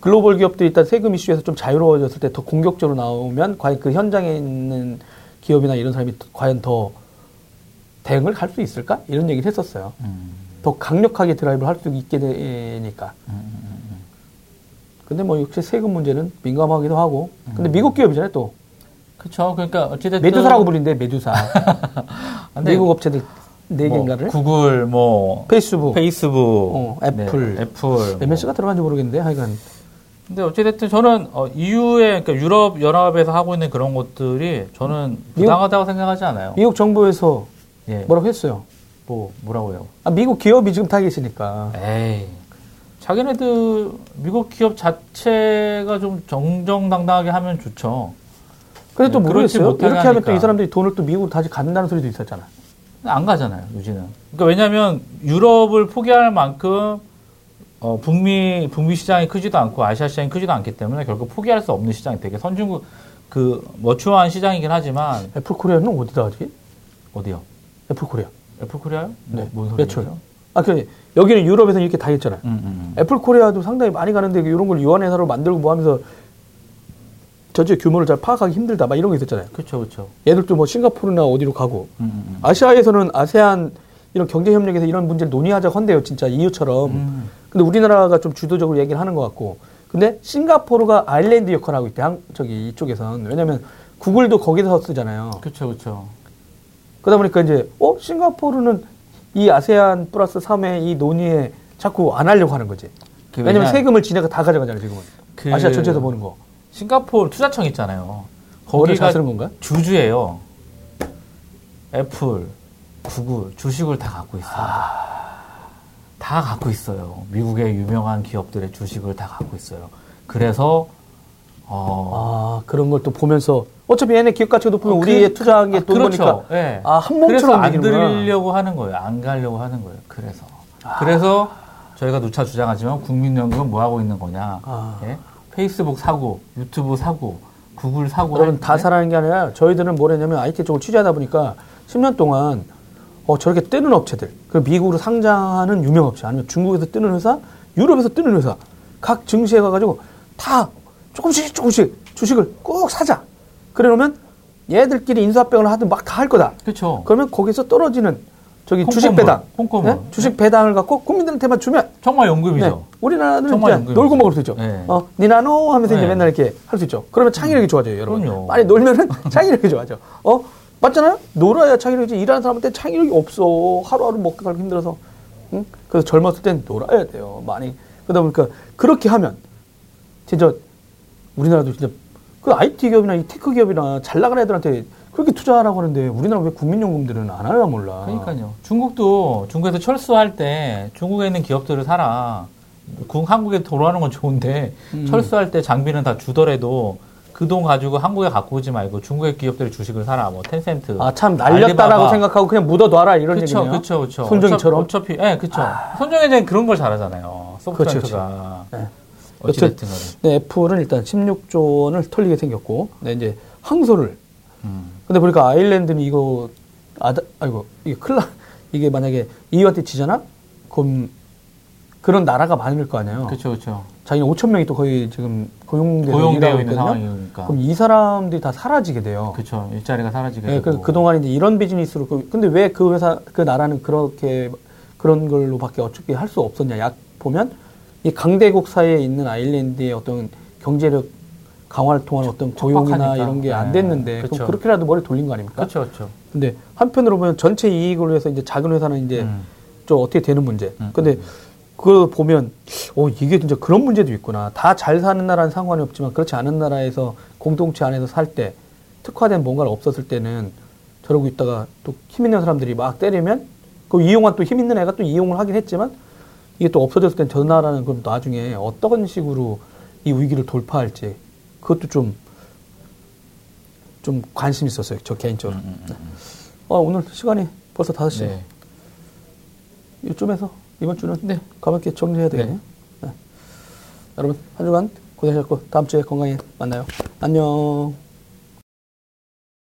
글로벌 기업들이 일단 세금 이슈에서 좀 자유로워졌을 때 더 공격적으로 나오면 과연 그 현장에 있는 기업이나 이런 사람이 과연 더 대응을 할 수 있을까? 이런 얘기를 했었어요. 음. 더 강력하게 드라이브를 할 수 있게 되니까. 근데 뭐 역시 세금 문제는 민감하기도 하고. 근데 미국 기업이잖아요, 또. 그렇죠. 그러니까 어찌됐든 메두사라고 부르는데, 메두사. (laughs) 근데 미국 업체들 네뭐 개인가를. 구글, 뭐 페이스북. 페이스북, 어, 애플. 네, 애플. MS가 들어간지 모르겠는데, 하여간. 근데 어찌됐든 저는 어, EU의 그러니까 유럽 연합에서 하고 있는 그런 것들이 저는 부당하다고 생각하지 않아요. 미국 정부에서 예. 뭐라고 했어요. 뭐 뭐라고요? 아, 미국 기업이 지금 다 계시니까. 에이. 자기네들 미국 기업 자체가 좀 정정당당하게 하면 좋죠. 근데 또 네, 모르겠어요. 이렇게 하면 또이 하니까. 사람들이 돈을 또 미국으로 다시 갖는다는 소리도 있었잖아. 안 가잖아요, 요즘은. 그러니까 왜냐하면 유럽을 포기할 만큼 어, 북미 북미 시장이 크지도 않고 아시아 시장이 크지도 않기 때문에 결국 포기할 수 없는 시장이 되게 선진국 그 머추어한 시장이긴 하지만 애플 코리아는 어디다 하지? 어디요? 애플 코리아. 애플 코리아요? 뭐, 네. 뭔 매출. 아, 그 여기는 유럽에서 이렇게 다 했잖아요. 음, 음, 애플 코리아도 상당히 많이 가는데 이런 걸 유한 회사로 만들고 뭐 하면서 전체 규모를 잘 파악하기 힘들다 막 이런 거 있었잖아요. 그렇죠, 그렇죠. 얘들도 뭐 싱가포르나 어디로 가고 음, 음, 음. 아시아에서는 아세안 이런 경제 협력에서 이런 문제를 논의하자 헌데요. 진짜 EU처럼. 음. 근데 우리나라가 좀 주도적으로 얘기를 하는 것 같고. 근데 싱가포르가 아일랜드 역할을 하고 있대. 한, 저기 이쪽에선. 왜냐면 구글도 거기서 쓰잖아요. 그렇죠, 그렇죠. 그러다 보니까 이제 어 싱가포르는 이 아세안 플러스 3의 이 논의에 자꾸 안 하려고 하는 거지. 그 왜냐면 왜냐- 세금을 지네가 다 가져가잖아요, 지금은. 그 아시아 전체에서 보는 거. 싱가포르 투자청 있잖아요. 거기가 쓰는 건가요? 주주예요. 애플, 구글 주식을 다 갖고 있어요. 다 갖고 있어요. 미국의 유명한 기업들의 주식을 다 갖고 있어요. 그래서 어, 아, 그런 걸 또 보면서 어차피 얘네 기업 가치가 높으면 어, 우리의 그- 투자한 게 아, 돈 그렇죠. 보니까 예. 아, 한 그래서 몸처럼 안. 들이려고 하는 거예요. 안 가려고 하는 거예요. 그래서 그래서 저희가 누차 주장하지만 국민연금은 뭐 하고 있는 거냐? 아. 예? 페이스북 사고, 유튜브 사고, 구글 사고 여러분 할다때 사라는 게 아니라 저희들은 뭘 했냐면 IT 쪽을 취재하다 보니까 10년 동안 어, 저렇게 뜨는 업체들, 그 미국으로 상장하는 유명 업체, 아니면 중국에서 뜨는 회사, 유럽에서 뜨는 회사, 각 증시에 가가지고 다 조금씩 조금씩 주식을 꼭 사자. 그래 놓으면 얘들끼리 인수합병을 하든 막 다 할 거다. 그렇죠. 그러면 거기서 떨어지는 저기 주식 배당. 네? 주식 배당을 갖고 국민들한테만 주면 정말 연금이죠. 네. 우리나라는 정말 연금이죠. 놀고 먹을 수 있죠. 네. 어, 니나노 하면서 이제 네. 맨날 이렇게 할 수 있죠. 그러면 창의력이 좋아져요, 여러분. 그럼요. 많이 놀면은 (laughs) 창의력이 좋아져. 어, 맞잖아요? 놀아야 창의력이지. 일하는 사람한테 창의력이 없어. 하루하루 먹고 살기 힘들어서. 응? 그래서 젊었을 땐 놀아야 돼요. 많이. 그러다 보니까 그렇게 하면 진짜 우리나라도 진짜 그 IT 기업이나 이 tech 기업이나 잘 나가는 애들한테 그렇게 투자하라고 하는데 우리나라 왜 국민연금들은 안 하나 몰라. 그러니까요. 중국도 중국에서 철수할 때 중국에 있는 기업들을 사라. 국- 한국에 돌아오는 건 좋은데 음. 철수할 때 장비는 다 주더라도 그 돈 가지고 한국에 갖고 오지 말고 중국의 기업들의 주식을 사라. 뭐 텐센트. 아, 참 날렸다라고 알리바바. 생각하고 그냥 묻어 놔라 이런 그쵸, 얘기네요. 그쵸, 그쵸. 손정의처럼? 아. 어차피, 예, 네, 그쵸. 손정희는 그런 걸 잘하잖아요. 소프트뱅크가. 네. 간에. 네, 애플은 일단 16조 원을 털리게 생겼고, 네, 이제 항소를. 음. 근데 보니까 아일랜드는 이거, 아다, 아이고, 이게 클라 (laughs) 이게 만약에 EU한테 지잖아? 그럼 그런 나라가 많을 거 아니에요. 그쵸, 그쵸. 자기는 5천 명이 또 거의 지금 고용되어 일하고 있는 있거든요. 상황이니까. 그럼 이 사람들이 다 사라지게 돼요. 그쵸. 일자리가 사라지게 네, 되고. 그, 그동안 이제 이런 비즈니스로, 그- 근데 왜 그 회사, 그 나라는 그렇게, 그런 걸로밖에 어떻게 할수 없었냐. 약 보면, 이 강대국 사이에 있는 아일랜드의 어떤 경제력 강화를 통한 어떤 고용이나 척박하니까. 이런 게안 네, 됐는데, 그쵸. 그럼 그렇게라도 머리 돌린 거 아닙니까? 그쵸, 그쵸. 근데 한편으로 보면 전체 이익을 위해서 이제 작은 회사는 이제 음. 좀 어떻게 되는 문제. 음, 근데 그거 보면, 어, 이게 진짜 그런 문제도 있구나. 다 잘 사는 나라는 상관이 없지만 그렇지 않은 나라에서 공동체 안에서 살 때 특화된 뭔가가 없었을 때는 저러고 있다가 또 힘 있는 사람들이 막 때리면 그 이용한 또 힘 있는 애가 또 이용을 하긴 했지만 이게 또 없어졌을 땐 저 나라는 그럼 나중에 어떤 식으로 이 위기를 돌파할지 그것도 좀, 좀 관심 있었어요. 저 개인적으로. 네. 아, 오늘 시간이 벌써 5시. 네. 이쯤에서 이번 주는 네. 가볍게 정리해야 되겠네요. 네. 여러분 한 주간 고생하셨고 다음 주에 건강히 만나요. 안녕.